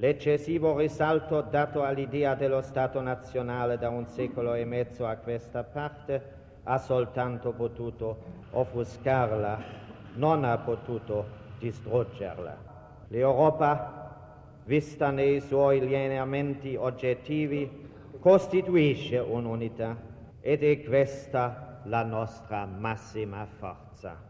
L'eccessivo risalto dato all'idea dello Stato nazionale da un secolo e mezzo a questa parte ha soltanto potuto offuscarla, non ha potuto distruggerla. L'Europa, vista nei suoi lineamenti oggettivi, costituisce un'unità ed è questa la nostra massima forza.